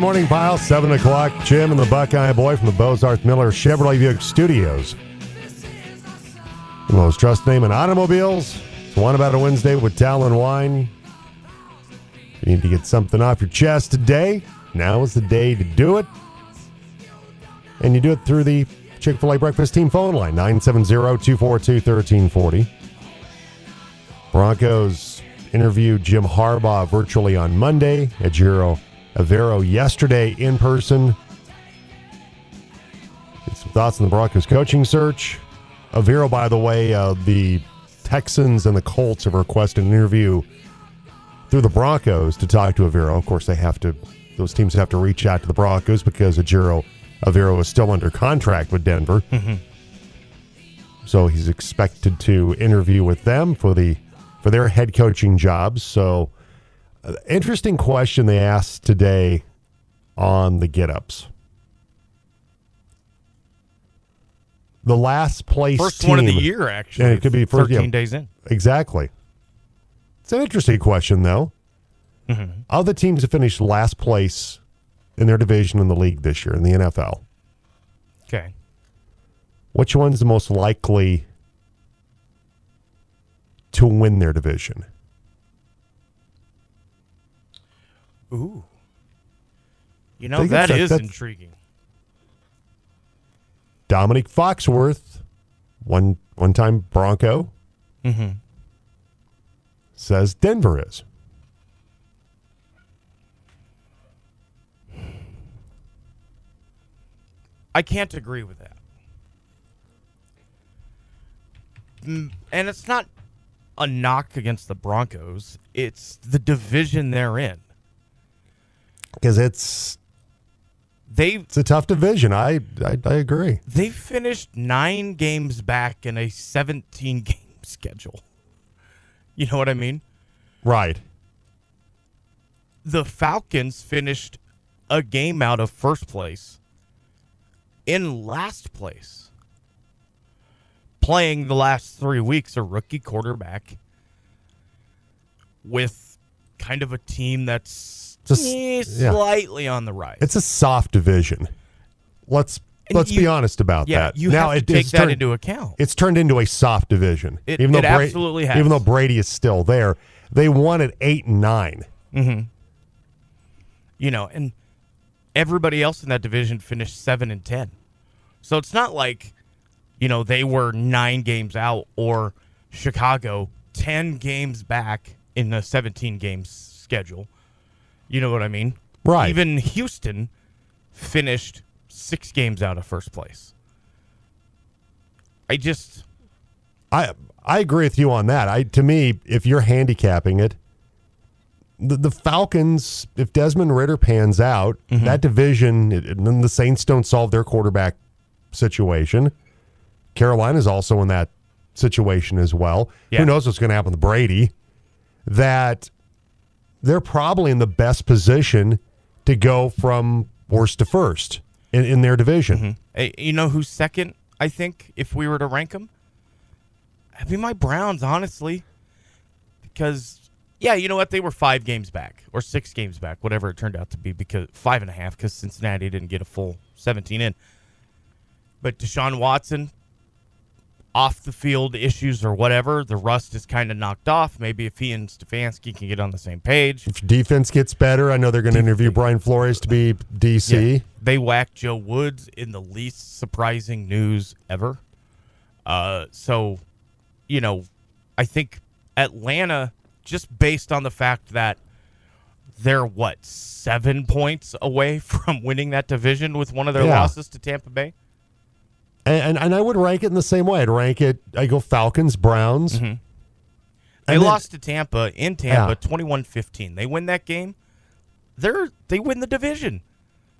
101 Morning Pile, 7 o'clock. Jim and the Buckeye Boy from the Bozarth Miller Chevrolet Buick Studios. The most trusted name in automobiles. It's one about a Wednesday with Talon Wine. You need to get something off your chest today. Now is the day to do it. And you do it through the Chick fil A Breakfast Team phone line, 970 242 1340. Broncos interviewed Jim Harbaugh virtually on Monday. Ejiro Evero yesterday in person. Get some thoughts on the Broncos coaching search. Evero, by the way, uh, the Texans and the Colts have requested an interview through the Broncos to talk to Evero. Of course, they have to; those teams have to reach out to the Broncos because Ejiro Evero is still under contract with Denver. So he's expected to interview with them for the for their head coaching jobs. So, uh, interesting question they asked today on the get ups. The last place First one of the year, actually. Yeah, it could be first- 13 yeah. days in. Exactly. It's an interesting question, though. Of the teams that finished last place in their division in the league this year in the NFL, Okay. which one's the most likely to win their division? Ooh. You know, that is that's- intriguing. Domonique Foxworth, one one time Bronco, Mm-hmm. says Denver is. I can't agree with that. Mm, And it's not a knock against the Broncos, it's the division they're in. Because it's They it's a tough division. I, I I agree. they finished 9 games back in a 17 game schedule. You know what I mean? Right. the Falcons finished a game out of first place in last place. Playing the last three weeks a rookie quarterback with kind of a team that's Just- yeah. slightly on the rise. It's a soft division. Let's And let's be honest about yeah, that. you now have to it- take it's that turned- into account. It's turned into a soft division. It- even though it Bra- absolutely has. Even though Brady is still there, they won at eight and nine. Mm-hmm. you know, and everybody else in that division finished seven and ten. So it's not like, you know, they were nine games out or Chicago ten games back in the seventeen games schedule. You know what I mean? Right. Even Houston finished six games out of first place. I just I I agree with you on that. I to me, if you're handicapping it, the, the Falcons, if Desmond Ridder pans out, Mm-hmm. that division, and then the Saints don't solve their quarterback situation. Carolina's also in that situation as well. Yeah. Who knows what's going to happen with Brady? That they're probably in the best position to go from worst to first in, in their division. Mm-hmm. Hey, you know who's second? I think if we were to rank them, I'd be my Browns, honestly, because yeah, you know what? They were five games back or six games back, whatever it turned out to be, because five and a half, because Cincinnati didn't get a full seventeen in. But Deshaun Watson, off the field issues or whatever, the rust is kind of knocked off. Maybe if he and Stefanski can get on the same page, If defense gets better, I know they're going to interview Brian Flores to be DC. Yeah. They whacked Joe Woods in the least surprising news ever. Uh, so, you know, I think Atlanta, just based on the fact that they're what seven points away from winning that division with one of their Yeah. losses to Tampa Bay. And, and and I would rank it in the same way. I'd rank it. I go Falcons, Browns. Mm-hmm. They then- lost to Tampa in Tampa Yeah. 21-15. They win that game. They're they win the division.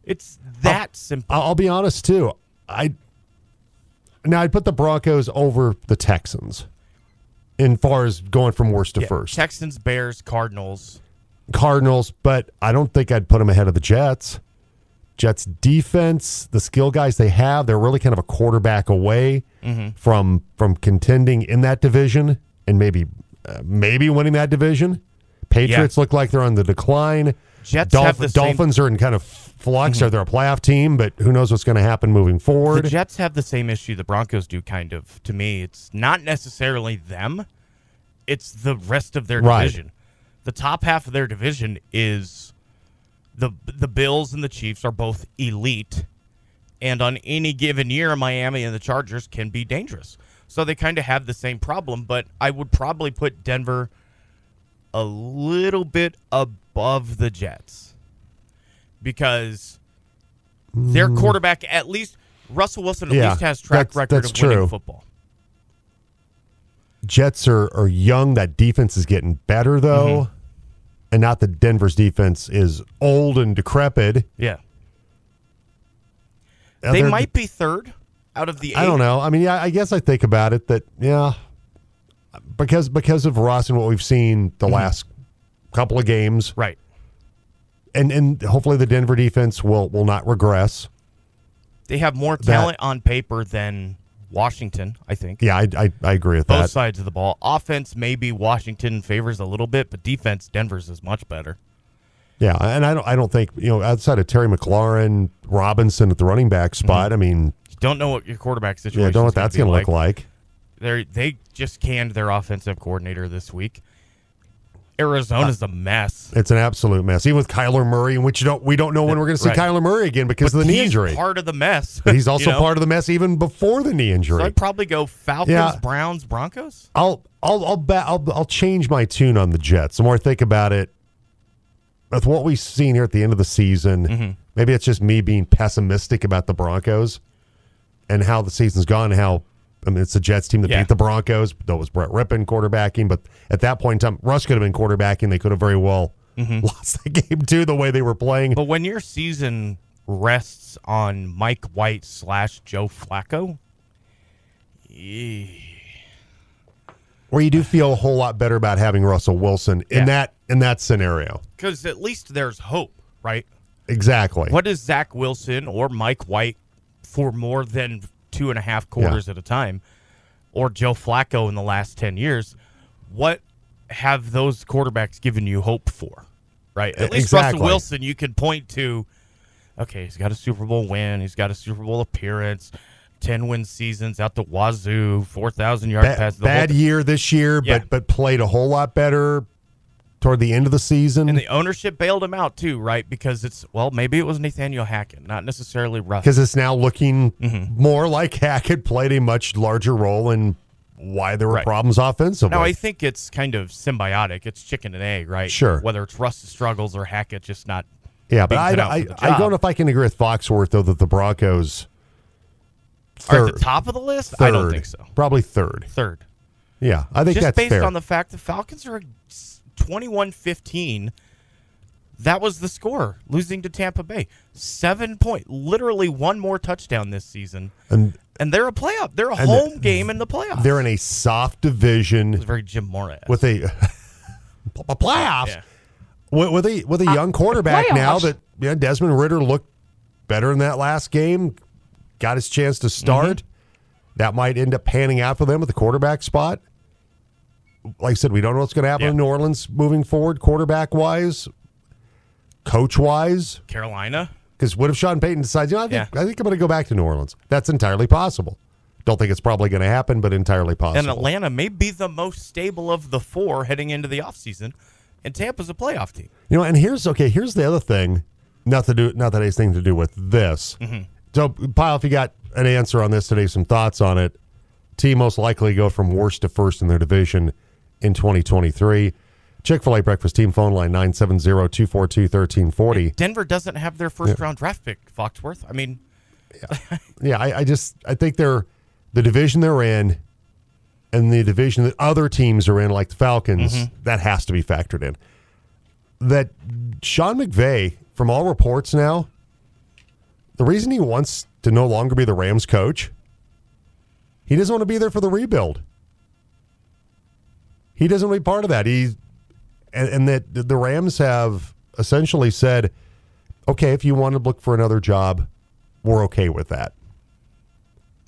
It's that simple. I'll, I'll be honest too. I now I'd put the Broncos over the Texans, in far as going from worst to Yeah, first. Texans, Bears, Cardinals. Cardinals, but I don't think I'd put them ahead of the Jets. Jets defense, the skill guys they have, they're really kind of a quarterback away Mm-hmm. from from contending in that division and maybe uh, maybe winning that division. Patriots look like they're on the decline. Jets Dolph- have the same- Dolphins are in kind of flux. Are they a playoff team? But who knows what's going to happen moving forward? The Jets have the same issue the Broncos do, kind of. To me, it's not necessarily them; it's the rest of their Right. division. The top half of their division is the the Bills and the Chiefs are both elite, and on any given year, Miami and the Chargers can be dangerous. So they kind of have the same problem. But I would probably put Denver a little bit above the Jets because their quarterback, at least Russell Wilson, at Mm. Yeah, least has track that's- record that's of winning football. Jets are, are young. That defense is getting better, though. Mm-hmm. And not that Denver's defense is old and decrepit. Yeah, they might be third out of the. Eight. I don't know. I mean, yeah, I guess I think about it that yeah, because because of Ross and what we've seen the mm-hmm. last couple of games, Right. and and hopefully the Denver defense will will not regress. They have more talent on paper than Washington. I think. Yeah, I I, I agree with Both that. Both sides of the ball. Offense, maybe Washington favors a little bit, but defense, Denver's is much better. Yeah, and I don't I don't think you know outside of Terry McLaurin, Robinson at the running back mm-hmm. spot. I mean, You don't know what your quarterback situation. yeah, don't know what that's going to look like. They they just canned their offensive coordinator this week. Arizona's a mess. It's an absolute mess. Even with Kyler Murray, in which you don't we don't know when we're going to see Right. Kyler Murray again because But of the knee injury. Part of the mess. But he's you also know? part of the mess even before the knee injury. So I'd probably go Falcons, Yeah. Browns, Broncos. I'll I'll I'll, ba- I'll I'll change my tune on the Jets. The more I think about it, with what we've seen here at the end of the season, Mm-hmm. maybe it's just me being pessimistic about the Broncos and how the season's gone. How I mean, it's the Jets team that Yeah. beat the Broncos. That was Brett Rypien quarterbacking, but at that point in time, Russ could have been quarterbacking. They could have very well lost the game too. The way they were playing. Mm-hmm. But when your season rests on Mike White slash Joe Flacco, eh, Where you do feel a whole lot better about having Russell Wilson in Yeah. that in that scenario. because at least there's hope, right? Exactly. What is Zach Wilson or Mike White for more than two and a half quarters at a time, or Joe Flacco in the last 10 years? What have those quarterbacks given you hope for, right? At least Exactly. Russell Wilson, you can point to, okay, he's got a Super Bowl win, he's got a Super Bowl appearance, 10 win seasons out the wazoo, 4,000 yard Ba- pass. the bad year this year, Yeah. but but played a whole lot better toward the end of the season And the ownership bailed him out too, right? Because it's well, maybe it was Nathaniel Hackett, not necessarily Russ. because it's now looking Mm-hmm. more like Hackett played a much larger role in why there were Right. problems offensively. Now I think it's kind of symbiotic. It's chicken and egg, right? Sure. Whether it's Russ's struggles or Hackett just not. yeah, but I, I, I don't know if I can agree with Foxworth though that the Broncos Are at the top of the list? third, I don't think so. Probably third. Third. Yeah, I think Just that's based fair. on the fact the Falcons are 21-15. That was the score, losing to Tampa Bay. Seven point, literally one more touchdown this season, and and they're a playoff. They're a And home game in the playoffs. they're in a soft division It's very Jim Morris. with a playoffs. yeah. with, with a with a young quarterback now that yeah, Desmond Ridder looked better in that last game, got his chance to start. Mm-hmm. That might end up panning out for them at the quarterback spot. Like I said, we don't know what's going to happen Yeah. in New Orleans moving forward, quarterback wise, coach wise. Carolina. Because what if Sean Payton decides, you know, I think, Yeah. I think I'm going to go back to New Orleans? That's entirely possible. Don't think it's probably going to happen, but entirely possible. And Atlanta may be the most stable of the four heading into the offseason. And Tampa's a playoff team. You know, and here's okay. Here's the other thing. Not to do. Not that has anything to do with this. Mm-hmm. So, Pyle, if you got an answer on this today, some thoughts on it. Team most likely go from worst to first in their division in 2023. Chick Fil A breakfast team phone line 970-242-1340. Denver doesn't have their first round draft pick, Foxworth. I mean, Yeah, I, I just I think they're the division they're in, and the division that other teams are in, like the Falcons, Mm-hmm. that has to be factored in. That Sean McVay, from all reports now, the reason he wants to no longer be the Rams coach, he doesn't want to be there for the rebuild. He doesn't want to be part of that. He and, and that the Rams have essentially said, okay, if you want to look for another job, we're okay with that.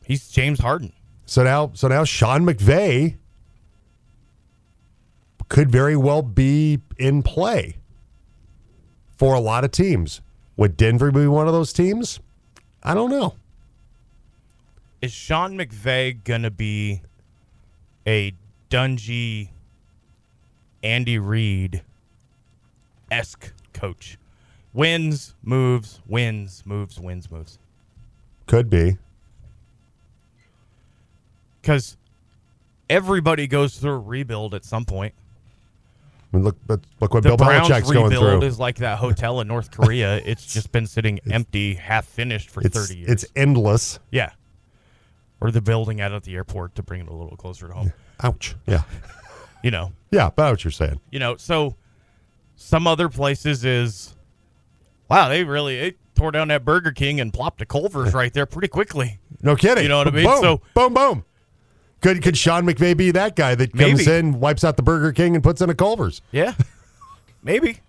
he's James Harden. So now, so now Sean McVay could very well be in play for a lot of teams. Would Denver be one of those teams? I don't know. Is Sean McVay gonna be a Dungy, Andy Reid esque coach? Wins, moves, wins, moves, wins, moves. Could be. Because everybody goes through a rebuild at some point. I mean, look, but look what The Bill Browns Belichick's going through. is like that hotel in North Korea. it's just been sitting empty, half finished for 30 years. it's endless. yeah. Or the building out at the airport to bring it a little closer to home. Ouch. Yeah. You know, Yeah, but know what you're saying. you know. So some other places is, wow, they really they tore down that Burger King and plopped a Culver's right there pretty quickly. No kidding. You know what I mean? Boom, So- boom, boom. Could could Sean McVay be that guy that comes Maybe. in, wipes out the Burger King, and puts in a Culver's? Yeah, maybe.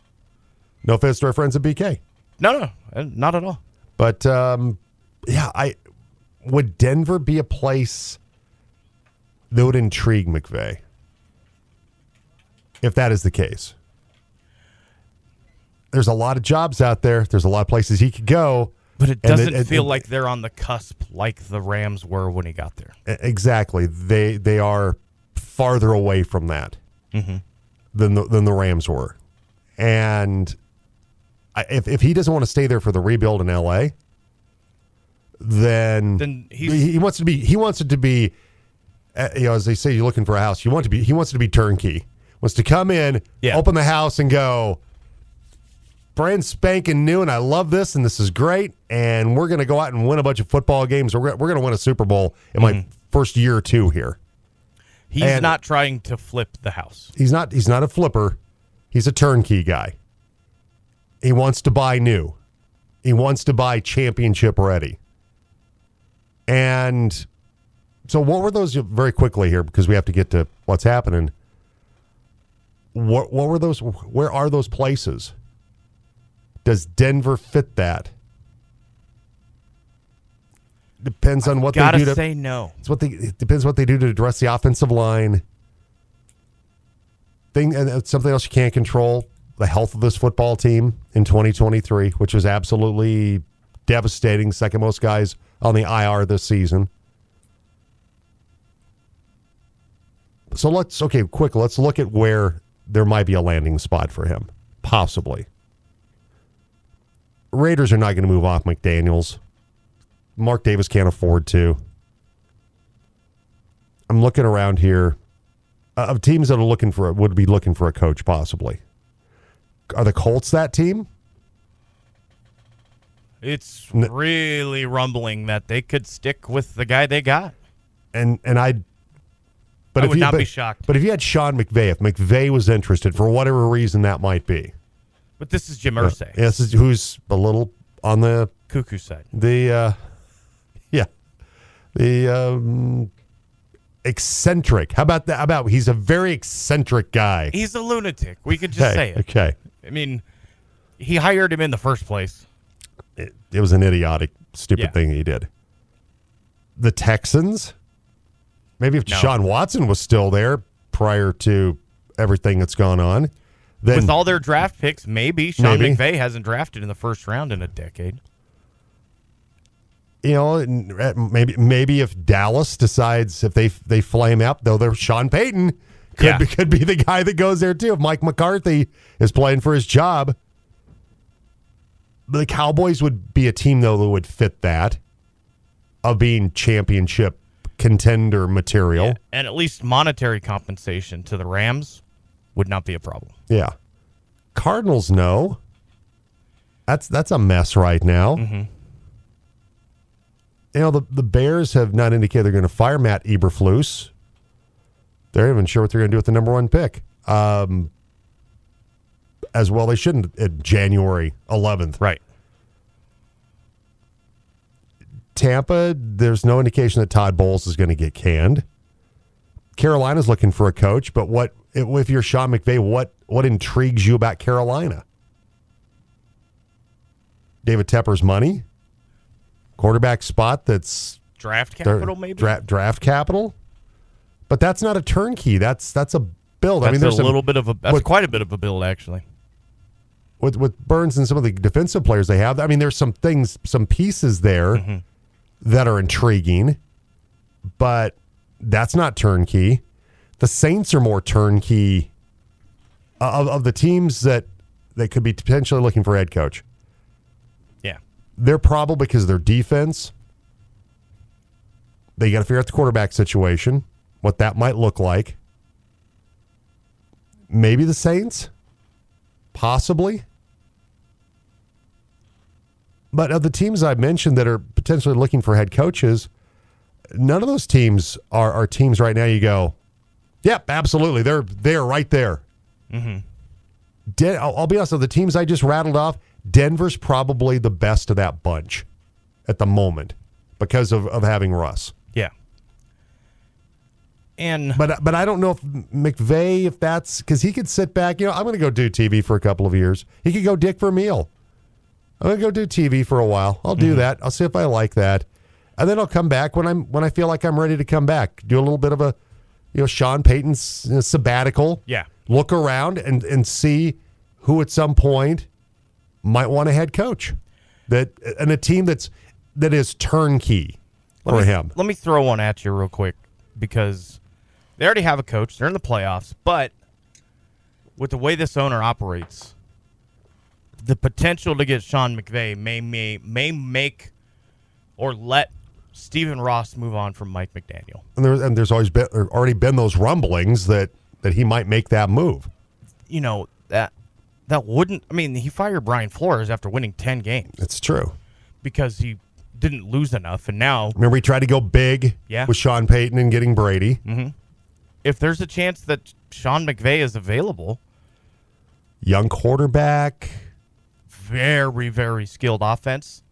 No offense to our friends at BK, No, no, uh, not at all. but um, yeah, I would Denver be a place that would intrigue McVay if that is the case. There's a lot of jobs out there. There's a lot of places he could go. But it doesn't and- feel and- like they're on the cusp like the Rams were when he got there. Exactly. They they are farther away from that than the than the Rams were, and if if he doesn't want to stay there for the rebuild in L.A., then Then he wants to be he wants it to be, uh, you know, as they say, you're looking for a house. You want to be he wants it to be turnkey. Wants to come in, Yeah. open the house, and go. Brand spanking new, and I love this, and this is great. And we're going to go out and win a bunch of football games. We're, we're going to win a Super Bowl in my mm-hmm. first year or two here. He's And- not trying to flip the house. He's not. He's not a flipper. He's a turnkey guy. He wants to buy new. He wants to buy championship ready. And so, what were those very quickly here because we have to get to what's happening. What what were those? Where are those places? Does Denver fit that? Depends on what they do to say no. it's what they it depends what they do to address the offensive line. Thing and something else you can't control the health of this football team in 2023, which was absolutely devastating. Second most guys on the IR this season. So let's okay, quick. Let's look at where there might be a landing spot for him, possibly. Raiders are not going to move off McDaniels. Mark Davis can't afford to. I'm looking around here uh, of teams that are looking for would be looking for a coach possibly. Are the Colts that team? It's really rumbling that they could stick with the guy they got. And and I but I if would you, not but, be shocked. But if you had Sean McVay, if McVay was interested for whatever reason that might be, But this is Jim Irsay, this is who's a little on the cuckoo side. the uh yeah the um eccentric how about that how about he's a very eccentric guy He's a lunatic. We could just okay say it. okay I mean, he hired him in the first place. it, it was an idiotic stupid Yeah. thing he did the texans maybe if No. Sean Watson was still there prior to everything that's gone on then With all their draft picks, maybe Sean Maybe. McVay hasn't drafted in the first round in a decade. you know uh, maybe maybe if Dallas decides if they they flame out though they're Sean Payton could Yeah. be, could be the guy that goes there too if Mike McCarthy is playing for his job the Cowboys would be a team though that would fit that of being championship contender material Yeah. And at least monetary compensation to the Rams would not be a problem. yeah, Cardinals no that's that's a mess right now Mm-hmm. you know the the Bears have not indicated they're going to fire Matt Eberflus. They're not even sure what they're going to do with the number one pick. Um, as well, they shouldn't at January 11th. Right. Tampa, there's no indication that Todd Bowles is going to get canned. Carolina's looking for a coach, but what if you're Sean McVay? What what intrigues you about Carolina? David Tepper's money, quarterback spot that's Draft capital, maybe? dra- draft capital, but that's not a turnkey. That's that's a build. That's I mean, there's a some- little bit of a, that's what- quite a bit of a build, actually. with with Burns and some of the defensive players they have. I mean, there's some things, some pieces there mm-hmm. That are intriguing, but that's not turnkey. The Saints are more turnkey uh, of, of the teams that that could be potentially looking for head coach. Yeah. They're probably because of their defense. They got to figure out the quarterback situation, what that might look like. Maybe the Saints, possibly. But of the teams I've mentioned that are potentially looking for head coaches, none of those teams are, are teams right now. You go, yep, absolutely, they're they're right there. Mm-hmm. Den- I'll, I'll be honest. Of the teams I just rattled off, Denver's probably the best of that bunch at the moment because of, of having Russ. Yeah. And But but I don't know if McVay if that's because he could sit back. You know, I'm going to go do TV for a couple of years. He could go Dick Vermeil. I'm to go do TV for a while. I'll do mm-hmm. that. I'll see if I like that, and then I'll come back when I'm when I feel like I'm ready to come back. Do a little bit of a, you know, Sean Payton's you know, sabbatical. Yeah. Look around and and see who at some point might want a head coach that and a team that's that is turnkey let for me, him. Let me throw one at you real quick because they already have a coach. They're in the playoffs, but with the way this owner operates, the potential to get Sean McVay may may may make or let Stephen Ross move on from Mike McDaniel. And there's and there's always been already been those rumblings that that he might make that move. You know that that wouldn't. I mean, he fired Brian Flores after winning ten games It's true. because he didn't lose enough, and now Remember, he tried to go big Yeah. with Sean Payton and getting Brady. Mm-hmm. if there's a chance that Sean McVay is available, Young quarterback. Very very skilled offense.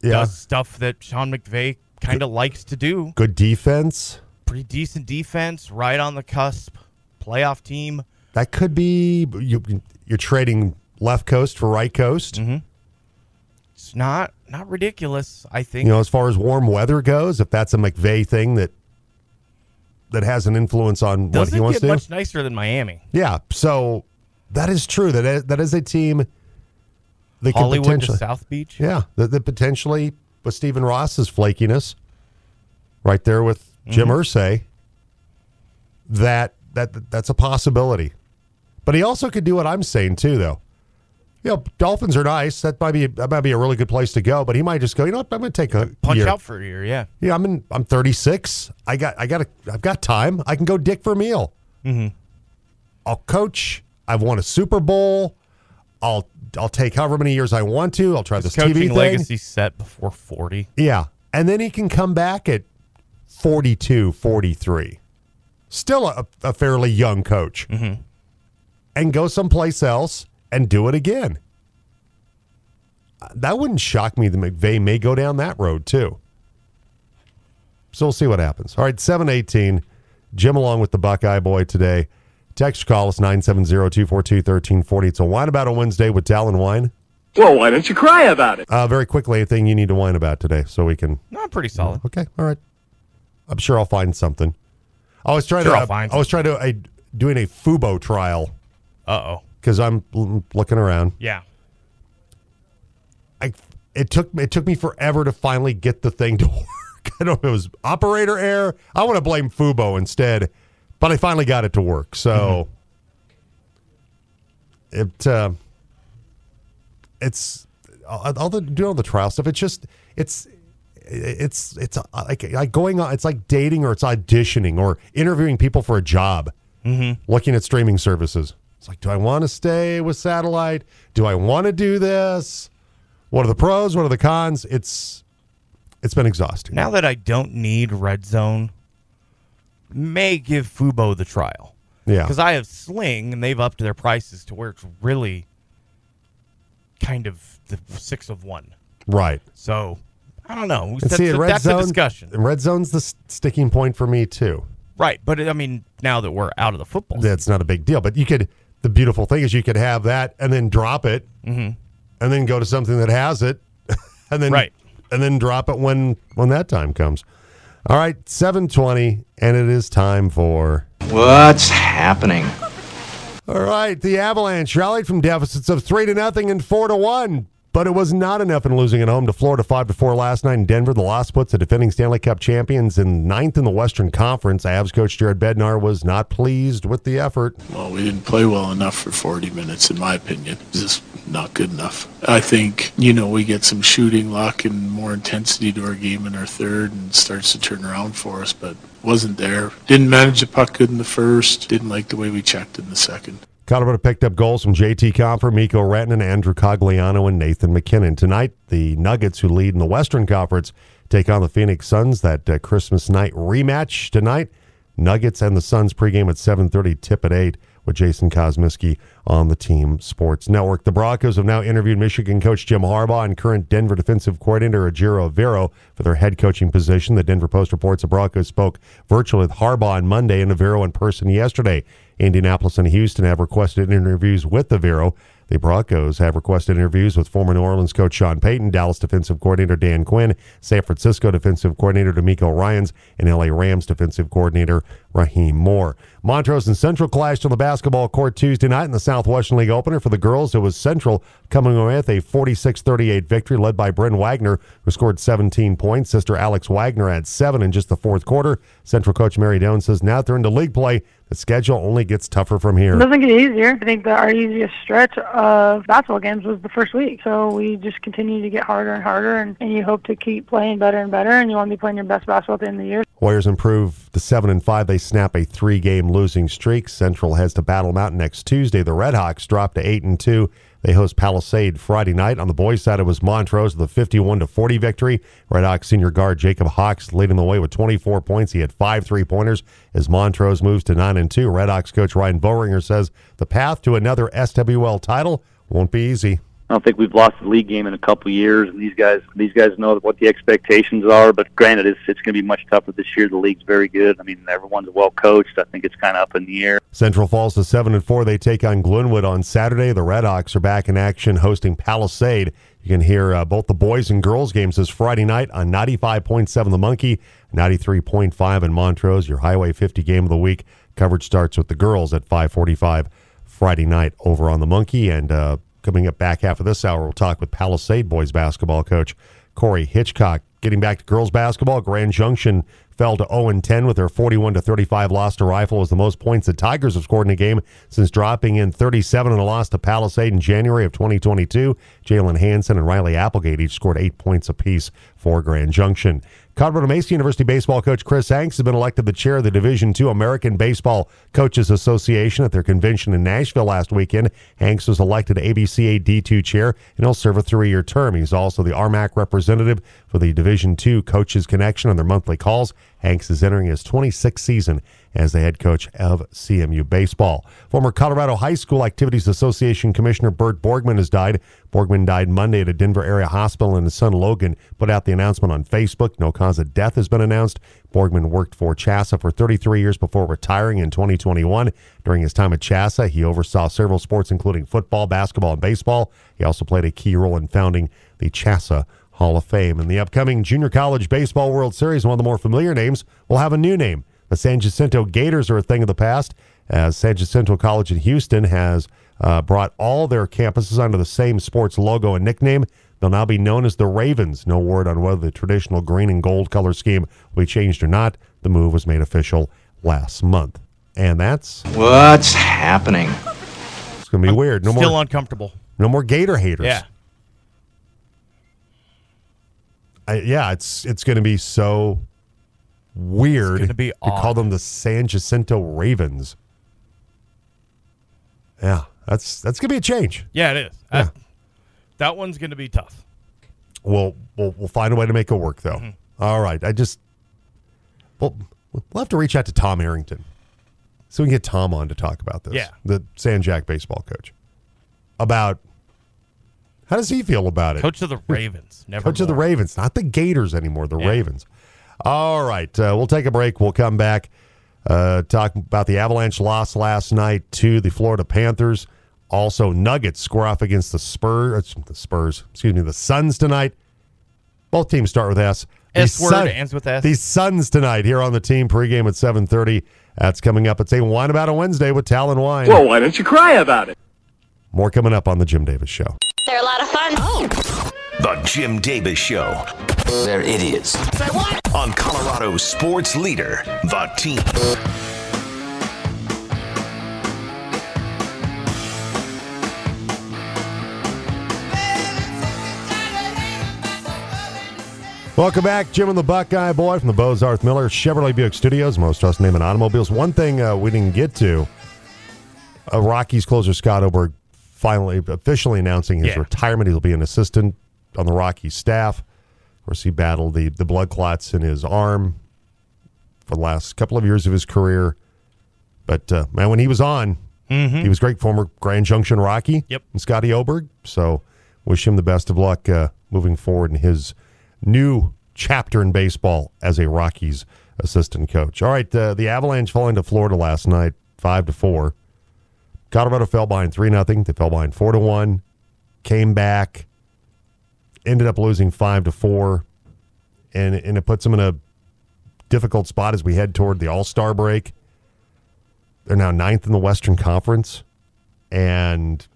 Yeah. does stuff that Sean McVay kind of likes to do. Good defense. Pretty decent defense, right on the cusp. Playoff team. That could be you, you're trading left coast for right coast. Mm-hmm. It's not not ridiculous. I think. You know, as far as warm weather goes, if that's a McVay thing that that has an influence on what Doesn't he wants to do. much nicer than Miami. Yeah, so that is true. That is, that is a team could Hollywood to potentially South Beach. Yeah, that, that potentially with Stephen Ross's flakiness, right there with Jim Mm-hmm. Irsay, that that that's a possibility. But he also could do what I'm saying too, though. You know, Dolphins are nice. That might be that might be a really good place to go. But he might just go. You know what? I'm going to take a Punch year. out for a year. Yeah. Yeah, I'm in. I'm 36. I got. I got. A, I've got time. I can go Dick Vermeil. Mm-hmm. I'll coach. I've won a Super Bowl. I'll. I'll take however many years I want to. I'll try His this coaching TV thing. legacy set before forty. Yeah. And then he can come back at 42, 43. Still a, a fairly young coach. Mm-hmm. And go someplace else and do it again. That wouldn't shock me that McVay may go down that road too. So we'll see what happens. All right, 718. Jim along with the Buckeye Boy today. Text or call us 970-242-1340. It's a wine about a Wednesday with Talon Wine. Well, why don't you cry about it? Uh, very quickly, a thing you need to whine about today so we can No, I'm pretty solid. Okay, all right. I'm sure I'll find something. I was trying Sure to. I'll find I was trying to uh, doing a Fubo trial Uh oh. because I'm l- looking around. Yeah. I it took it took me forever to finally get the thing to work. I don't know if it was operator error. I want to blame Fubo instead, but I finally got it to work. So it uh, it's all all the doing all the trial stuff. It's just it's it's it's uh, like like going on. It's like dating or it's auditioning or interviewing people for a job. Mm-hmm. Looking at streaming services. It's like, do I want to stay with satellite? Do I want to do this? What are the pros? What are the cons? It's it's been exhausting. Now that I don't need Red Zone, may give Fubo the trial. yeah, Because I have Sling and they've upped their prices to where it's really kind of the six of one. right. So I don't know. That's, see, at Red that's Zone, a discussion. Red Zone's the sticking point for me too. Right. But I mean, now that we're out of the football, That's not a big deal, but you could. The beautiful thing is you could have that and then drop it, Mm-hmm. and then go to something that has it, and then Right. and then drop it when when that time comes. All right, seven twenty, and it is time for What's happening? All right, the Avalanche rallied from deficits of three to nothing and four to one. But it was not enough in losing at home to Florida 5 to 4 last night in Denver. The loss puts the defending Stanley Cup champions in ninth in the Western Conference. Avs coach Jared Bednar was not pleased with the effort. Well, we didn't play well enough for 40 minutes, in my opinion. Just not good enough. I think, you know, we get some shooting luck and more intensity to our game in our third and starts to turn around for us, but wasn't there. Didn't manage the puck good in the first. Didn't like the way we checked in the second. Colorado picked up goals from JT Compher, Mikko Rantanen, Andrew Cogliano, and Nathan MacKinnon. Tonight, the Nuggets, who lead in the Western Conference, take on the Phoenix Suns. That uh, Christmas night rematch tonight. Nuggets and the Suns pregame at 7.30, tip at 8 with Jason Kosmiski on the Team Sports Network. The Broncos have now interviewed Michigan coach Jim Harbaugh and current Denver defensive coordinator Ejiro Evero for their head coaching position. The Denver Post reports the Broncos spoke virtually with Harbaugh on Monday and Evero in person yesterday. Indianapolis and Houston have requested interviews with Evero. The Broncos have requested interviews with former New Orleans coach Sean Payton, Dallas defensive coordinator Dan Quinn, San Francisco defensive coordinator DeMeco Ryans, and LA Rams defensive coordinator Raheem Moore. Montrose and Central clashed on the basketball court Tuesday night in the Southwestern League opener. For the girls, it was Central coming away with a 46-38 victory led by Bryn Wagner, who scored 17 points. Sister Alex Wagner had seven in just the fourth quarter. Central coach Mary Doan says now they're into league play. The schedule only gets tougher from here. It doesn't get easier. I think that our easiest stretch of basketball games was the first week. So we just continue to get harder and harder, and, and you hope to keep playing better and better, and you want to be playing your best basketball at the end of the year. Warriors improve to seven and five. They snap a three-game losing streak. Central has to battle Mountain next Tuesday. The Redhawks drop to eight and two. They host Palisade Friday night. On the boys' side, it was Montrose with a 51 to 40 victory. Redhawks senior guard Jacob Hawks leading the way with 24 points. He had five three pointers as Montrose moves to nine and two. Redhawks coach Ryan Boehringer says the path to another SWL title won't be easy. I don't think we've lost the league game in a couple of years, and these guys these guys know what the expectations are. But granted, it's it's going to be much tougher this year. The league's very good. I mean, everyone's well coached. I think it's kind of up in the air. Central falls to seven and four. They take on Glenwood on Saturday. The Red Redhawks are back in action, hosting Palisade. You can hear uh, both the boys and girls games this Friday night on 95.7 The Monkey, 93.5 in Montrose. Your Highway 50 game of the week coverage starts with the girls at 5:45 Friday night over on The Monkey and. Uh, Coming up back half of this hour, we'll talk with Palisade boys basketball coach Corey Hitchcock. Getting back to girls basketball, Grand Junction fell to 0 10 with their 41 35 loss to Rifle was the most points the Tigers have scored in a game since dropping in 37 in a loss to Palisade in January of 2022. Jalen Hanson and Riley Applegate each scored eight points apiece for Grand Junction. Colorado Mesa University baseball coach Chris Hanks has been elected the chair of the Division II American Baseball Coaches Association at their convention in Nashville last weekend. Hanks was elected ABCA D2 chair and he'll serve a three-year term. He's also the RMAC representative for the Division II Coaches Connection on their monthly calls. Hanks is entering his 26th season as the head coach of CMU baseball. Former Colorado High School Activities Association Commissioner Bert Borgman has died. Borgman died Monday at a Denver area hospital, and his son Logan put out the announcement on Facebook. No cause of death has been announced. Borgman worked for CHSAA for 33 years before retiring in 2021. During his time at CHSAA, he oversaw several sports, including football, basketball, and baseball. He also played a key role in founding the CHSAA Hall of Fame. In the upcoming Junior College Baseball World Series, one of the more familiar names will have a new name. The San Jacinto Gators are a thing of the past, as San Jacinto College in Houston has uh, brought all their campuses under the same sports logo and nickname. They'll now be known as the Ravens. No word on whether the traditional green and gold color scheme will be changed or not. The move was made official last month. And that's what's happening. It's going to be I'm weird. No still more uncomfortable. No more Gator haters. Yeah. I, yeah, it's it's going to be so weird be to call them the San Jacinto Ravens. Yeah, that's that's gonna be a change. Yeah, it is. Yeah. That, that one's going to be tough. We'll we'll we'll find a way to make it work though. Mm-hmm. All right, I just well we'll have to reach out to Tom Arrington so we can get Tom on to talk about this. Yeah. the San Jack baseball coach about how does he feel about it? Coach of the Ravens. Never Coach of the. Ravens, not the Gators anymore, the Yeah. Ravens. All right, uh, we'll take a break. We'll come back, uh, talk about the Avalanche loss last night to the Florida Panthers. Also, Nuggets score off against the Spurs. The Spurs, excuse me, the Suns tonight. Both teams start with S. The S word Sun- ends with S. The Suns tonight here on the team pregame at seven thirty That's coming up at say Wine About a Wednesday with Talon Wine. Well, why don't you cry about it? More coming up on the Jim Davis Show. They're a lot of fun. The Jim Davis Show. They're idiots. On Colorado Sports Leader, The Team. Welcome back, Jim and the Buckeye Boy from the Bozarth Miller Chevrolet Buick Studios, most trusted name in automobiles. One thing uh, we didn't get to: uh, Rockies closer Scott Oberg finally officially announcing his Yeah. retirement. He'll be an assistant on the Rockies staff. Of course, he battled the the blood clots in his arm for the last couple of years of his career. But uh, man, when he was on, he was great. Former Grand Junction Rocky, Yep. and Scotty Oberg. So, wish him the best of luck uh, moving forward in his new chapter in baseball as a Rockies assistant coach. All right, uh, the Avalanche falling to Florida last night, five to four. Colorado fell behind three nothing. They fell behind four to one. Came back, ended up losing five to four, and and it puts them in a difficult spot as we head toward the All Star break. They're now ninth in the Western Conference, and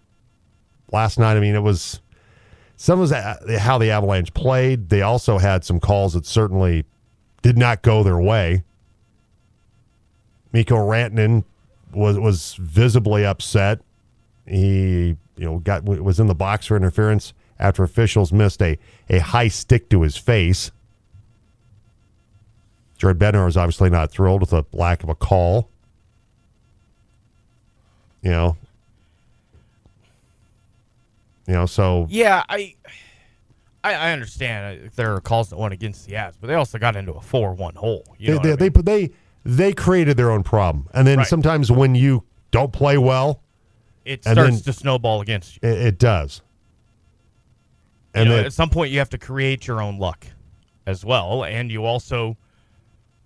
last night, I mean, it was some uh, how the Avalanche played. They also had some calls that certainly did not go their way. Mikko Rantanen was was visibly upset. He you know got was in the box for interference after officials missed a a high stick to his face. Jared Bednar was obviously not thrilled with the lack of a call. You know, you know, so Yeah, I, I, I understand uh, there are calls that went against the Avs, but they also got into a four-one hole. You know they, what I they, mean? they, they they created their own problem, and then Right. sometimes when you don't play well, it starts to snowball against you. it, it does. You And know, then- at some point, you have to create your own luck as well, and you also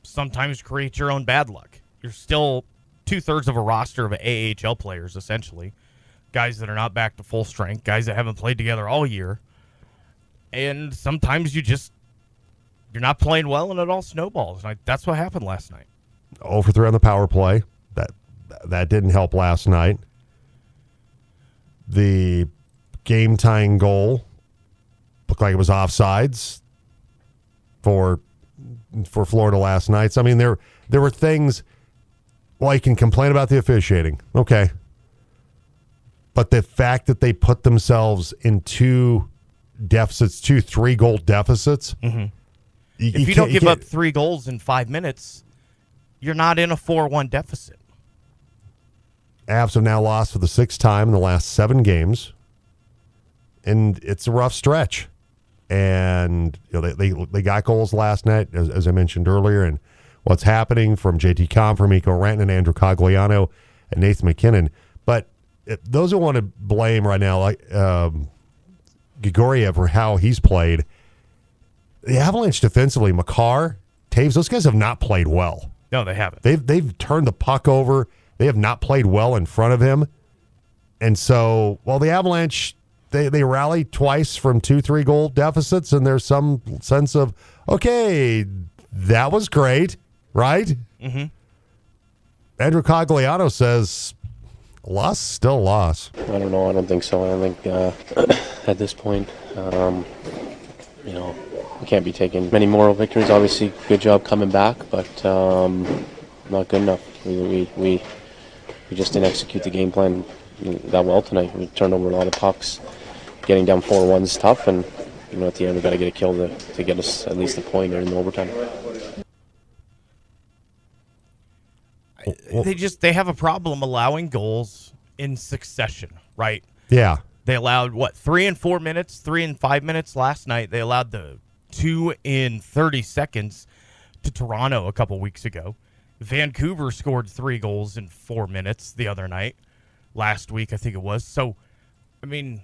sometimes create your own bad luck. You're still two thirds of a roster of AHL players, essentially, guys that are not back to full strength, guys that haven't played together all year, and sometimes you just you're not playing well, and it all snowballs. And I, that's what happened last night. 0 for 3 on the power play. That that didn't help last night. The game tying goal looked like it was offsides for for Florida last night. So I mean there there were things well you can complain about the officiating. Okay. But the fact that they put themselves in two deficits, two three goal deficits. Mm-hmm. If you, don't give up three goals in five minutes, you're not in a four-one deficit. Avs have now lost for the sixth time in the last seven games, and it's a rough stretch. And you know they they, they got goals last night, as, as I mentioned earlier, and what's happening from JT Com, from Mikko Rantanen, and Andrew Cogliano, and Nathan MacKinnon. But it, those who want to blame right now, like um, Georgiev, for how he's played, the Avalanche defensively, Makar, Toews, those guys have not played well. No, they haven't. They've they've turned the puck over. They have not played well in front of him. And so, while the Avalanche they they rally twice from two three goal deficits, and there's some sense of okay, that was great, right? Mm-hmm. Andrew Cogliano says, "Loss, still a loss." I don't know. I don't think so. I think uh, at this point, um, you know, we can't be taking many moral victories. Obviously, good job coming back, but um, not good enough. We, we we we just didn't execute the game plan that well tonight. We turned over a lot of pucks. Getting down four one is tough, and you know, at the end, we've got to get a kill to, to get us at least a point or in the overtime. they just they have a problem allowing goals in succession, right? Yeah, They allowed what three and four minutes, three and five minutes last night. They allowed the two in thirty seconds to Toronto a couple weeks ago. Vancouver scored three goals in four minutes the other night, last week I think it was. So, I mean,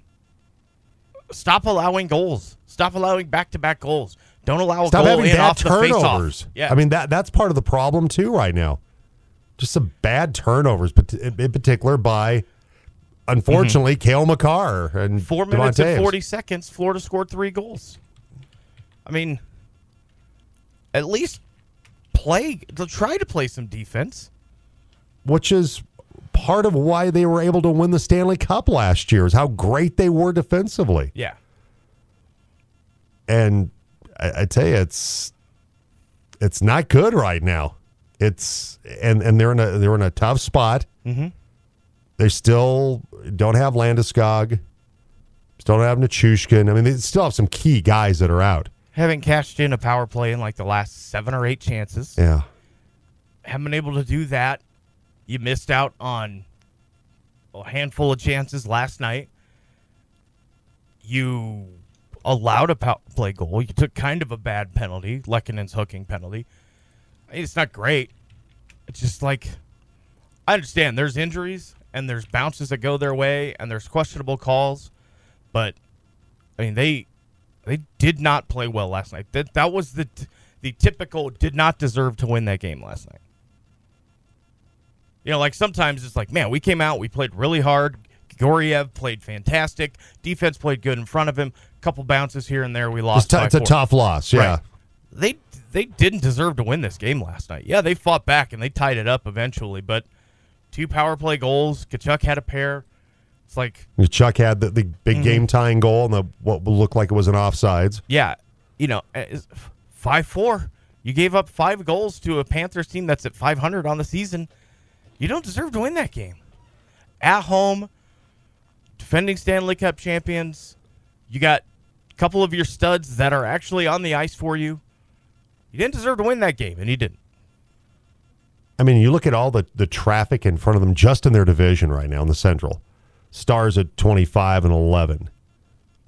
stop allowing goals. Stop allowing back-to-back goals. Don't allow a stop goal having in bad off the turnovers. Yeah, I mean that that's part of the problem too right now. Just some bad turnovers, but in particular by, unfortunately, Cale Makar and Mm-hmm. Four minutes and 40 seconds, Florida scored three goals. I mean, at least play, to try to play some defense. which is part of why they were able to win the Stanley Cup last year, is how great they were defensively. Yeah. And I, I tell you, it's it's not good right now. It's and and they're in a they're in a tough spot. Mm-hmm. They still don't have Landeskog. Still don't have Nichushkin. I mean, they still have some key guys that are out. Haven't cashed in a power play in like the last seven or eight chances. Yeah. Haven't been able to do that. You missed out on a handful of chances last night. You allowed a power play goal. You took kind of a bad penalty, Lehkonen's hooking penalty. It's not great. It's just like I understand there's injuries and there's bounces that go their way and there's questionable calls, but I mean they they did not play well last night. That that was the the typical did not deserve to win that game last night. You know, like sometimes it's like, man, we came out, we played really hard. Georgiev played fantastic. Defense played good in front of him. A couple bounces here and there, we It's, lost. t- it's a tough loss. Yeah. Right. They they didn't deserve to win this game last night. Yeah, they fought back and they tied it up eventually, but two power play goals. Tkachuk had a pair. It's like, Chuck had the, the big Mhm. game tying goal and the what looked like it was an offsides. yeah, you know, five four. You gave up five goals to a Panthers team that's at 500 on the season. You don't deserve to win that game. At home, defending Stanley Cup champions. You got a couple of your studs that are actually on the ice for you. You didn't deserve to win that game, and you didn't. I mean, you look at all the, the traffic in front of them just in their division right now in the Central. Stars at 25 and 11.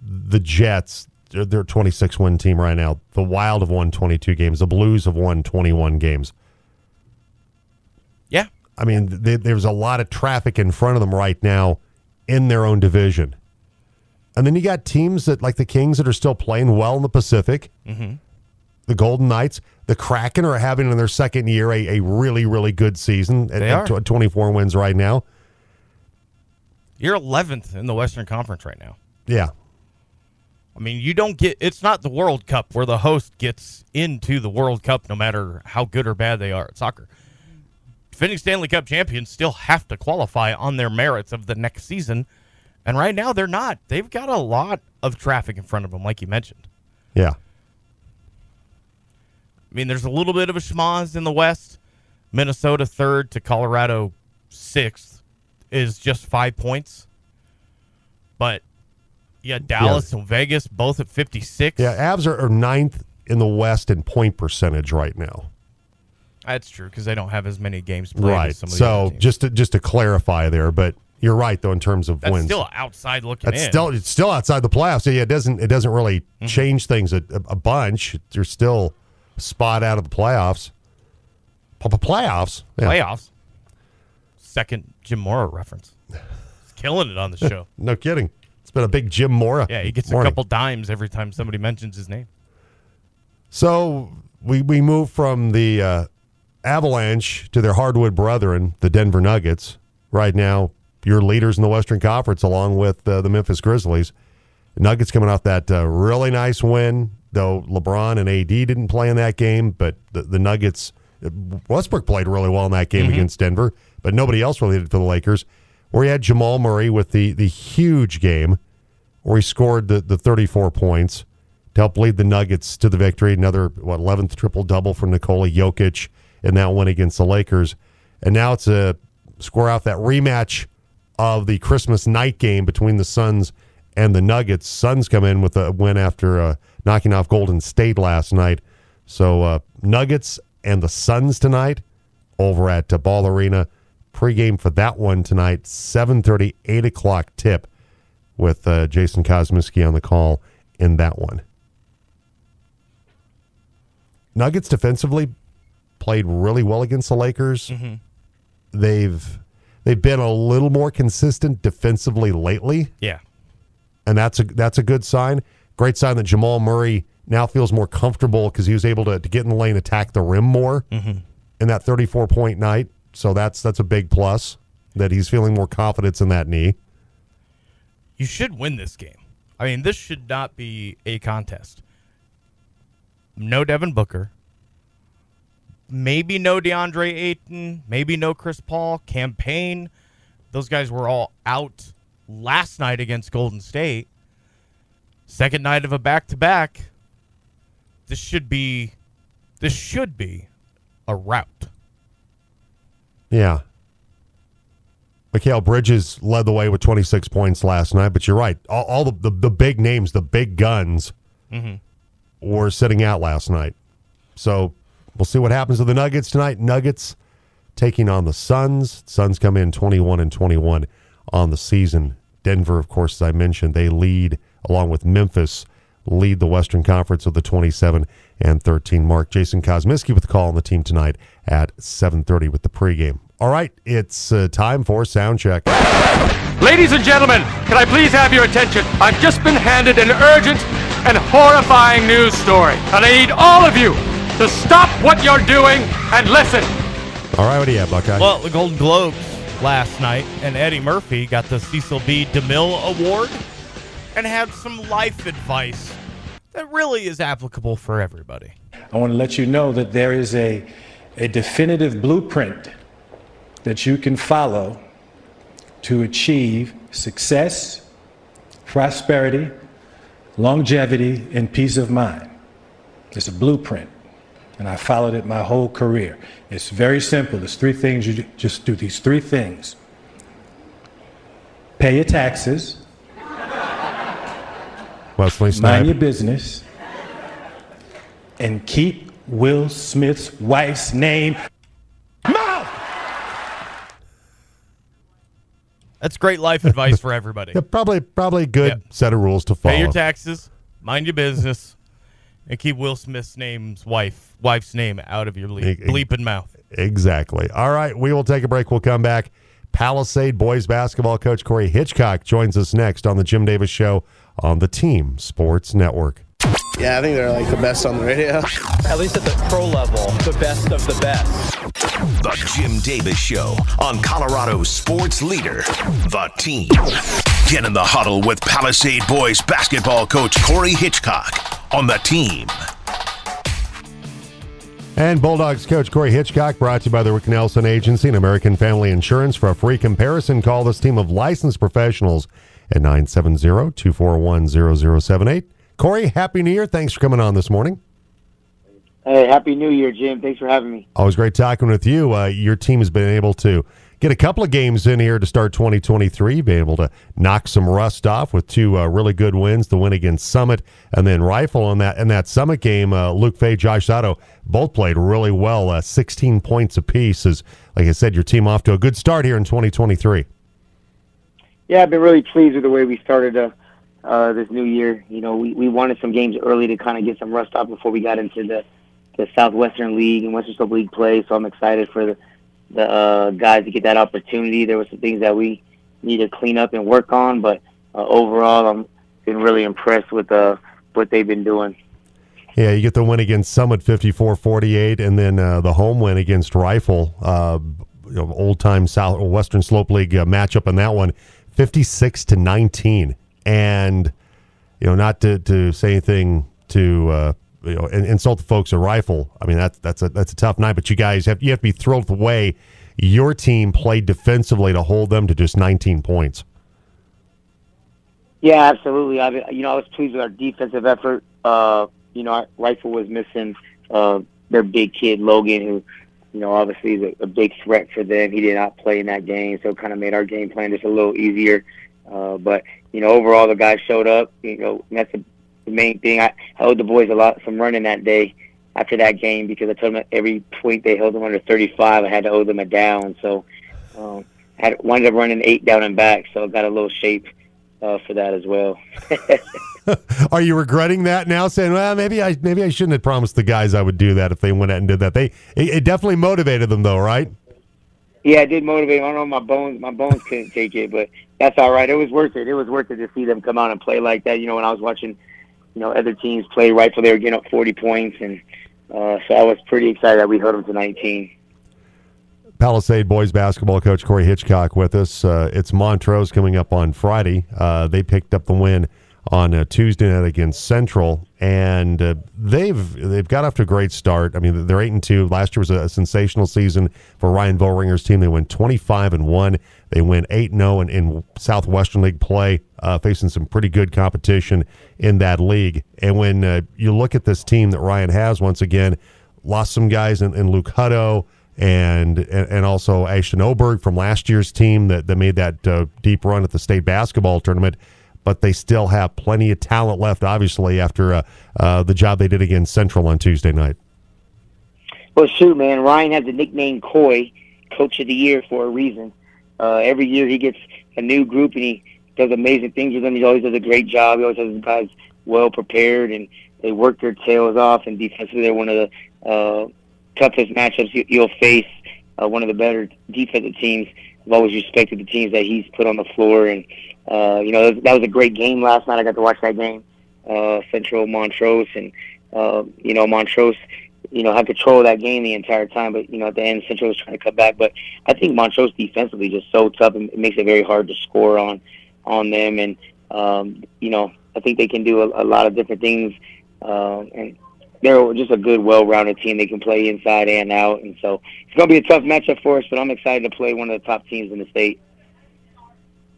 The Jets, they're they're a 26 win team right now. The Wild have won 22 games. The Blues have won 21 games. Yeah. I mean, they, there's a lot of traffic in front of them right now in their own division. And then you got teams that, like the Kings, that are still playing well in the Pacific. Mm-hmm. The Golden Knights, the Kraken are having in their second year a, a really, really good season at, They at are. 24 wins right now. You're 11th in the Western Conference right now. Yeah. I mean, you don't get it's not the World Cup where the host gets into the World Cup no matter how good or bad they are at soccer. Defending Stanley Cup champions still have to qualify on their merits of the next season. And right now they're not. They've got a lot of traffic in front of them, like you mentioned. Yeah. I mean, there's a little bit of a schmoz in the West. Minnesota third to Colorado sixth is just five points. But yeah, Dallas and Vegas both at 56. Yeah. Avs are, are ninth in the West in point percentage right now. That's true because they don't have as many games played Right. as some of the other So just to, just to clarify there, but you're right though in terms of That's wins. still outside looking That's in. still it's still outside the playoffs. So yeah, it doesn't it doesn't really Mm-hmm. change things a, a bunch. There's still spot out of the playoffs. P- Playoffs. Yeah. playoffs. Second Jim Mora reference. He's killing it on the show. No kidding. It's been a big Jim Mora. Yeah, he gets morning. a couple dimes every time somebody mentions his name. So we we move from the uh, Avalanche to their hardwood brethren, the Denver Nuggets. Right now, your leaders in the Western Conference, along with uh, the Memphis Grizzlies. Nuggets coming off that uh, really nice win, though LeBron and AD didn't play in that game, but the, the Nuggets, Westbrook played really well in that game Mhm. against Denver, but nobody else did for the Lakers. Where he had Jamal Murray with the the huge game, where he scored the, the 34 points to help lead the Nuggets to the victory. Another what 11th triple double for Nikola Jokic in that win against the Lakers, and now it's a score out that rematch of the Christmas night game between the Suns and the Nuggets. Suns come in with a win after uh, knocking off Golden State last night. So uh, Nuggets and the Suns tonight over at uh, Ball Arena. Pregame for that one tonight, 7.30, 8 o'clock tip with uh, Jason Kosminski on the call in that one. Nuggets defensively played really well against the Lakers. Mhm. They've they've been a little more consistent defensively lately Yeah. and that's a that's a good sign. Great sign that Jamal Murray now feels more comfortable because he was able to, to get in the lane, attack the rim more Mhm. in that 34 point night. So that's that's a big plus that he's feeling more confidence in that knee. You should win this game. I mean, this should not be a contest. No Devin Booker. maybe no DeAndre Ayton, maybe no Chris Paul. Cam Payne. Those guys were all out last night against Golden State. Second night of a back to back. This should be this should be a rout. Yeah. Mikal Bridges led the way with 26 points last night, but you're right. All, all the, the, the big names, the big guns, mm-hmm. were sitting out last night. So we'll see what happens to the Nuggets tonight. Nuggets taking on the Suns. Suns come in 21 and 21 on the season. Denver, of course, as I mentioned, they lead along with Memphis, lead the Western Conference with the 27 and 13 mark. Jason Kosmiski with the call on the team tonight at 7:30 with the pregame. All right, it's uh, time for sound check. Ladies and gentlemen, can I please have your attention? I've just been handed an urgent and horrifying news story, and I need all of you to stop what you're doing and listen. All right, what do you have, Buckeye? Well, the Golden Globes last night, and Eddie Murphy got the Cecil B. DeMille Award and had some life advice that really is applicable for everybody. I want to let you know that there is a, a definitive blueprint that you can follow to achieve success, prosperity, longevity, and peace of mind. It's a blueprint, and I followed it my whole career. It's very simple. It's three things you ju- just do these three things pay your taxes, Wesley mind your business, and keep Will Smith's wife's name mouth. That's great life advice for everybody. Yeah, probably probably good Yep. set of rules to follow. Pay your taxes, mind your business, and keep Will Smith's name's wife wife's name out of your le- Ex- bleeping mouth. Exactly. All right, we will take a break. We'll come back. Palisade boys basketball coach Corey Hitchcock joins us next on the Jim Davis Show on the Team Sports Network. Yeah, I think they're like the best on the radio. At least at the pro level, the best of the best. The Jim Davis Show on Colorado's sports leader, The Team. Get in the huddle with Palisade Boys basketball coach Corey Hitchcock on The Team. And Bulldogs coach Corey Hitchcock brought to you by the Rick Nelson Agency and American Family Insurance. For a free comparison, call this team of licensed professionals at 970 241 0078. Corey, Happy New Year. Thanks for coming on this morning. Hey, happy New Year, Jim. Thanks for having me. Always great talking with you. Uh, your team has been able to get a couple of games in here to start 2023. Been able to knock some rust off with two uh, really good wins. The win against Summit and then Rifle on that. In that Summit game, uh, Luke Fay, Josh Sato both played really well. Uh, 16 points apiece. Is like I said, your team off to a good start here in 2023. Yeah, I've been really pleased with the way we started uh, uh, this new year. You know, we, we wanted some games early to kind of get some rust off before we got into the, the Southwestern League and Western Slope League play. So I'm excited for the, the uh, guys to get that opportunity. There were some things that we need to clean up and work on, but uh, overall, I'm been really impressed with uh, what they've been doing. Yeah, you get the win against Summit 54-48, and then uh, the home win against Rifle, uh, old time South Western Slope League uh, matchup in that one, 56 to 19. And you know, not to, to say anything to uh, you know insult the folks at Rifle. I mean, that's that's a that's a tough night, but you guys have you have to be thrilled with the way your team played defensively to hold them to just 19 points. Yeah, absolutely. I, you know, I was pleased with our defensive effort. Uh, you know, rifle was missing uh, their big kid Logan, who, you know, obviously is a, a big threat for them. He did not play in that game, so it kind of made our game plan just a little easier. Uh, but you know, overall, the guys showed up. You know, that's the, the main thing. I, owed the boys a lot some running that day after that game because I told them every point they held them under 35, I had to owe them a down. So um, I had wound up running eight down and back, so I got a little shape uh, for that as well. Are you regretting that now? Saying, well, maybe I maybe I shouldn't have promised the guys I would do that if they went out and did that. They it, it definitely motivated them though, right? Yeah, it did motivate. I don't know my bones. My bones couldn't take it, but that's all right. It was worth it. It was worth it to see them come out and play like that. You know, when I was watching, you know, other teams play right for they were getting up 40 points, and uh, so I was pretty excited that we held them to 19. Palisade boys basketball coach Corey Hitchcock with us. Uh, it's Montrose coming up on Friday. Uh, they picked up the win on uh, Tuesday night against Central, and uh, they've they've got off to a great start. I mean, they're eight and two. Last year was a, sensational season for Ryan Vollringer's team. They went twenty five and one. They went eight and zero in Southwestern League play, uh, facing some pretty good competition in that league. And when you look at this team that Ryan has, once again, lost some guys in, in Luke Hutto and and also Ashton Oberg from last year's team that, that made that uh, deep run at the state basketball tournament but they still have plenty of talent left, obviously, after uh, uh, the job they did against Central on Tuesday night. Well, shoot, man. Ryan has the nickname Coy, Coach of the Year, for a reason. Uh, every year he gets a new group and he does amazing things with them. He always does a great job. He always has his guys well prepared and they work their tails off. And defensively, they're one of the uh, toughest matchups you, you'll face. Uh, one of the better defensive teams. I've always respected the teams that he's put on the floor, and uh, you know, that was a great game last night. I got to watch that game, uh, Central Montrose, and uh, you know, Montrose, you know, had control of that game the entire time. But you know, at the end, Central was trying to cut back. But I think Montrose defensively just so tough, and it makes it very hard to score on on them. And um, you know, I think they can do a, a lot of different things, uh, and they're just a good, well-rounded team. They can play inside and out, and so it's going to be a tough matchup for us. But I'm excited to play one of the top teams in the state.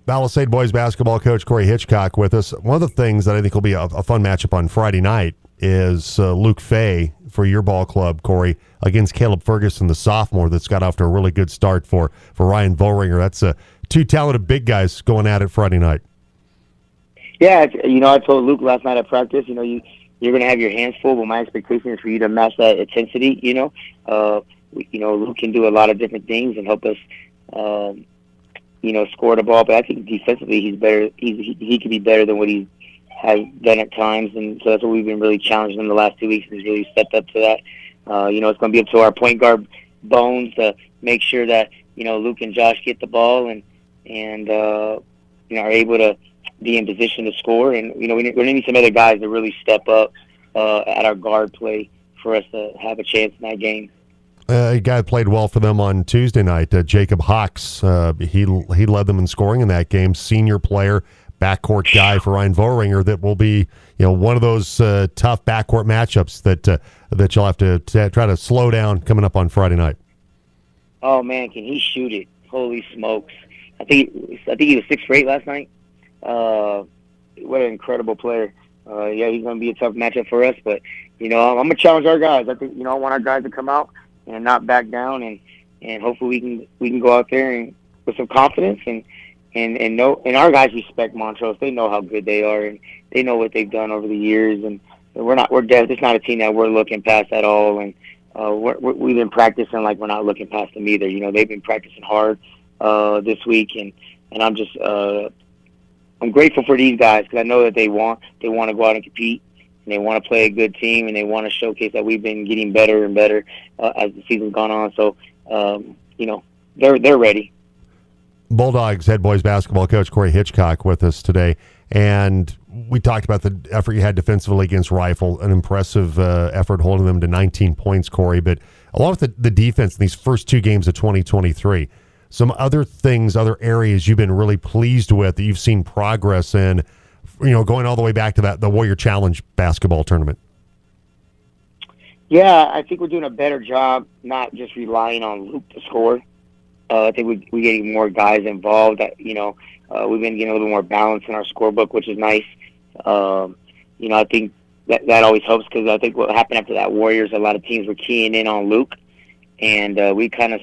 Palisade boys basketball coach Corey Hitchcock with us. One of the things that I think will be a, a fun matchup on Friday night is uh, Luke Fay for your ball club, Corey, against Caleb Ferguson, the sophomore that's got off to a really good start for for Ryan Vollringer. That's uh, two talented big guys going at it Friday night. Yeah, you know, I told Luke last night at practice, you know, you you're going to have your hands full, but my expectation is for you to match that intensity. You know, uh, you know, Luke can do a lot of different things and help us. Um, you know, score the ball. But I think defensively, he's better. He's, he he could be better than what he has done at times, and so that's what we've been really challenging him the last two weeks. He's really stepped up to that. Uh, you know, it's going to be up to our point guard bones to make sure that you know Luke and Josh get the ball and and uh, you know are able to be in position to score. And you know, we need, we need some other guys to really step up uh, at our guard play for us to have a chance in that game. Uh, a guy played well for them on Tuesday night, uh, Jacob Hawks. Uh, he he led them in scoring in that game. Senior player, backcourt guy for Ryan Vollringer. That will be you know one of those uh, tough backcourt matchups that uh, that you'll have to t- try to slow down coming up on Friday night. Oh man, can he shoot it? Holy smokes! I think I think he was six for eight last night. Uh, what an incredible player! Uh, yeah, he's going to be a tough matchup for us, but you know I'm going to challenge our guys. I think you know I want our guys to come out and not back down and and hopefully we can we can go out there and with some confidence and and and know and our guys respect Montrose. They know how good they are and they know what they've done over the years and we're not we're dead. It's not a team that we're looking past at all and uh, we're, we've been practicing like we're not looking past them either. You know they've been practicing hard uh, this week and and I'm just uh, I'm grateful for these guys because I know that they want they want to go out and compete and they want to play a good team and they want to showcase that we've been getting better and better uh, as the season's gone on. So, um, you know, they're they're ready. Bulldogs head boys basketball coach Corey Hitchcock with us today, and we talked about the effort you had defensively against Rifle, an impressive uh, effort holding them to 19 points, Corey. But along with the, the defense in these first two games of 2023, some other things, other areas you've been really pleased with that you've seen progress in you know, going all the way back to that the Warrior Challenge basketball tournament? Yeah, I think we're doing a better job not just relying on Luke to score. Uh, I think we we getting more guys involved. That you know, uh, we've been getting a little more balance in our scorebook, which is nice. Um, you know, I think that that always helps because I think what happened after that Warriors, a lot of teams were keying in on Luke, and uh, we kind of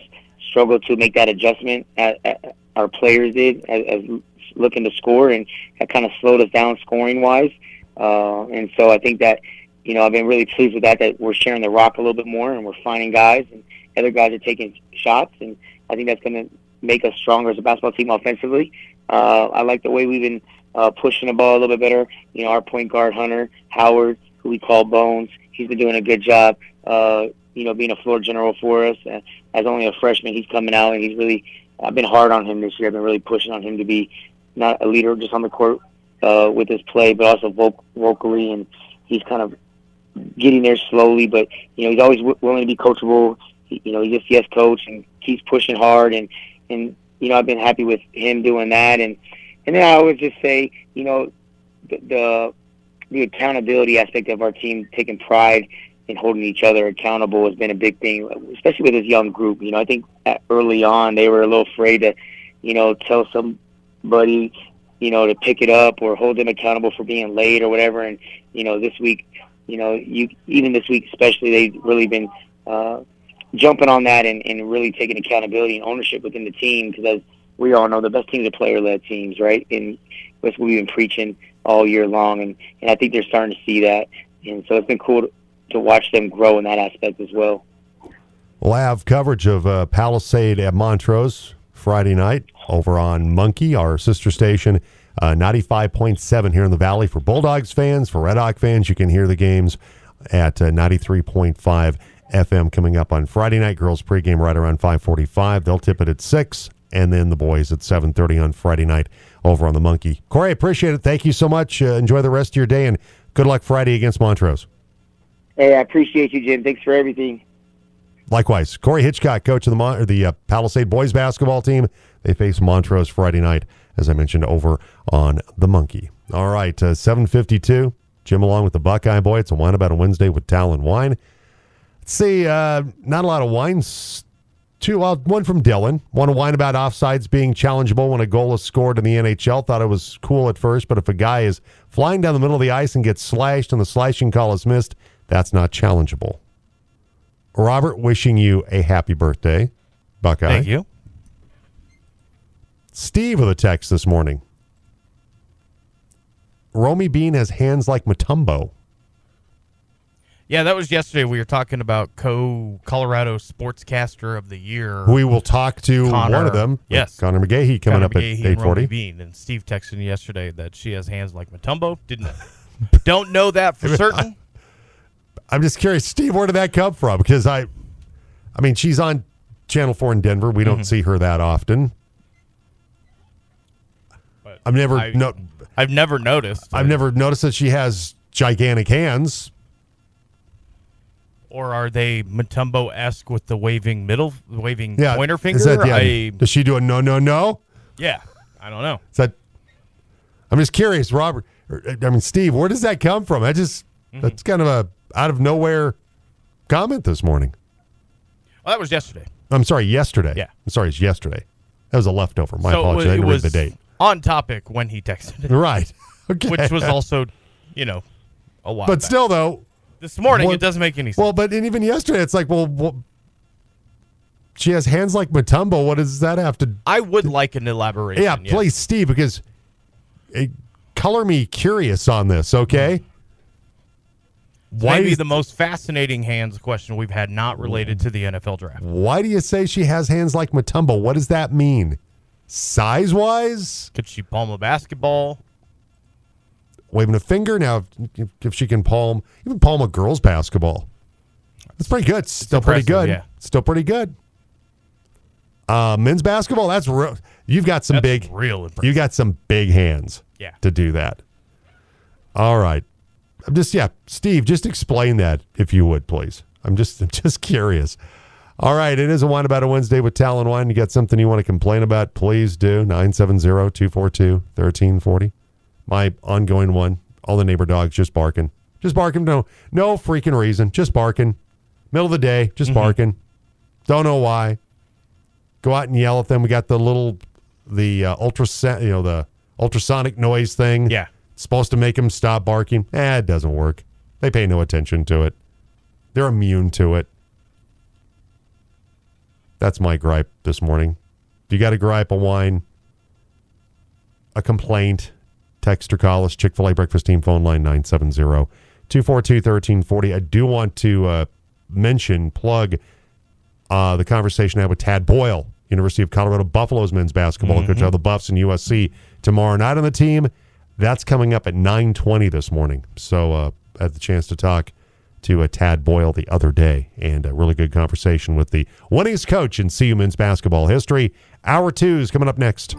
struggled to make that adjustment. At, at, our players did as, as looking to score, and that kind of slowed us down scoring wise. Uh, and so I think that you know I've been really pleased with that. That we're sharing the rock a little bit more, and we're finding guys, and other guys are taking shots, and I think that's going to make us stronger as a basketball team offensively. Uh, I like the way we've been uh, pushing the ball a little bit better. You know, our point guard Hunter Howard, who we call Bones, he's been doing a good job. Uh, you know, being a floor general for us. Uh, as only a freshman, he's coming out and he's really. I've been hard on him this year. I've been really pushing on him to be not a leader just on the court uh, with his play, but also voc- vocally, and he's kind of getting there slowly. But you know, he's always w- willing to be coachable. He, you know, he's just yes coach and keeps pushing hard, and and you know, I've been happy with him doing that. And and then I always just say, you know, the, the the accountability aspect of our team, taking pride in holding each other accountable, has been a big thing, especially with this young group. You know, I think early on they were a little afraid to, you know, tell somebody, you know, to pick it up or hold them accountable for being late or whatever. And you know, this week, you know, you even this week especially, they've really been uh, jumping on that and, and really taking accountability and ownership within the team because as we all know, the best teams are player-led teams, right? And that's what we've been preaching all year long, and, and I think they're starting to see that. And so it's been cool to, to watch them grow in that aspect as well. We'll have coverage of uh, Palisade at Montrose Friday night over on Monkey, our sister station, uh, 95.7 here in the Valley. For Bulldogs fans, for Red Hawk fans, you can hear the games at uh, 93.5 FM coming up on Friday night. Girls pregame right around 545. They'll tip it at 6 and then the boys at 7.30 on Friday night over on the Monkey. Corey, appreciate it. Thank you so much. Uh, enjoy the rest of your day, and good luck Friday against Montrose. Hey, I appreciate you, Jim. Thanks for everything. Likewise, Corey Hitchcock, coach of the Mon- the uh, Palisade boys basketball team. They face Montrose Friday night, as I mentioned, over on the Monkey. All right, uh, 752. Jim along with the Buckeye Boy. It's a wine about a Wednesday with Talon Wine. Let's see, uh, not a lot of wines Two, well, one from Dylan. To whine about offsides being challengeable when a goal is scored in the NHL. Thought it was cool at first, but if a guy is flying down the middle of the ice and gets slashed and the slashing call is missed, that's not challengeable. Robert, wishing you a happy birthday, Buckeye. Thank you. Steve with a text this morning. Romi Bean has hands like Mutombo. Yeah, that was yesterday. We were talking about co Colorado Sportscaster of the Year. We will talk to Connor, one of them. Yes, Connor McGahey coming Connor up McGahey at eight forty. Bean and Steve texted me yesterday that she has hands like Mutombo. Didn't don't know that for certain. I'm just curious, Steve. Where did that come from? Because I, I mean, she's on Channel Four in Denver. We don't Mm-hmm. see her that often. I've never I- no, I've never noticed. I've never noticed that she has gigantic hands. Or are they Mutombo esque with the waving middle, waving Yeah, pointer finger? That, yeah, I, does she do a no, no, no? yeah, I don't know. Is that? I'm just curious, Robert. or, I mean, Steve. Where does that come from? I just Mm-hmm. that's kind of a out of nowhere comment this morning. Well, that was yesterday. I'm sorry, yesterday. Yeah. I'm sorry, it's yesterday. That was a leftover. My so apologies. It I didn't read the date. on topic when he texted it. Right. Okay. Which was also, you know, a while. But back. still, though, this morning it doesn't make any sense. well, but and even yesterday, it's like, well, well, she has hands like Mutombo. What does that have to? I would like an elaboration. Yeah, yes. please, Steve, because color me curious on this, okay? Mm-hmm. Why Maybe the most fascinating hands question we've had not related to the NFL draft. Why do you say she has hands like Mutombo? What does that mean? Size wise? Could she palm a basketball? Waving a finger? Now, if, if she can palm, even palm a girl's basketball. That's pretty good. Still pretty good. yeah. Still pretty good. Uh, men's basketball, that's real. You've got some That's big, real impressive. you got some big hands Yeah. to do that. All right. I'm just, yeah, Steve, just explain that if you would, please. I'm just, I'm just curious. All right. It is a Wine About a Wednesday with Talon Wine. You got something you want to complain about? Please do. 970 242 1340. My ongoing one. All the neighbor dogs just barking. Just barking. No, no freaking reason. Just barking. Middle of the day, just barking. Don't know why. Go out and yell at them. We got the little, the uh, ultra, you know, the ultrasonic noise thing. Yeah. It's supposed to make them stop barking. Eh, it doesn't work. They pay no attention to it. They're immune to it. That's my gripe this morning. If you got a gripe, a whine, a complaint, text or call us. Chick fil A breakfast team phone line 970 242 1340. I do want to uh, mention, plug uh, the conversation I had with Tad Boyle, University of Colorado Buffaloes men's basketball coach of the Buffs and USC tomorrow night on the team. That's coming up at 9:20 this morning. So uh, I had the chance to talk to uh, Tad Boyle the other day, and a really good conversation with the winningest coach in CU men's basketball history. Hour two is coming up next.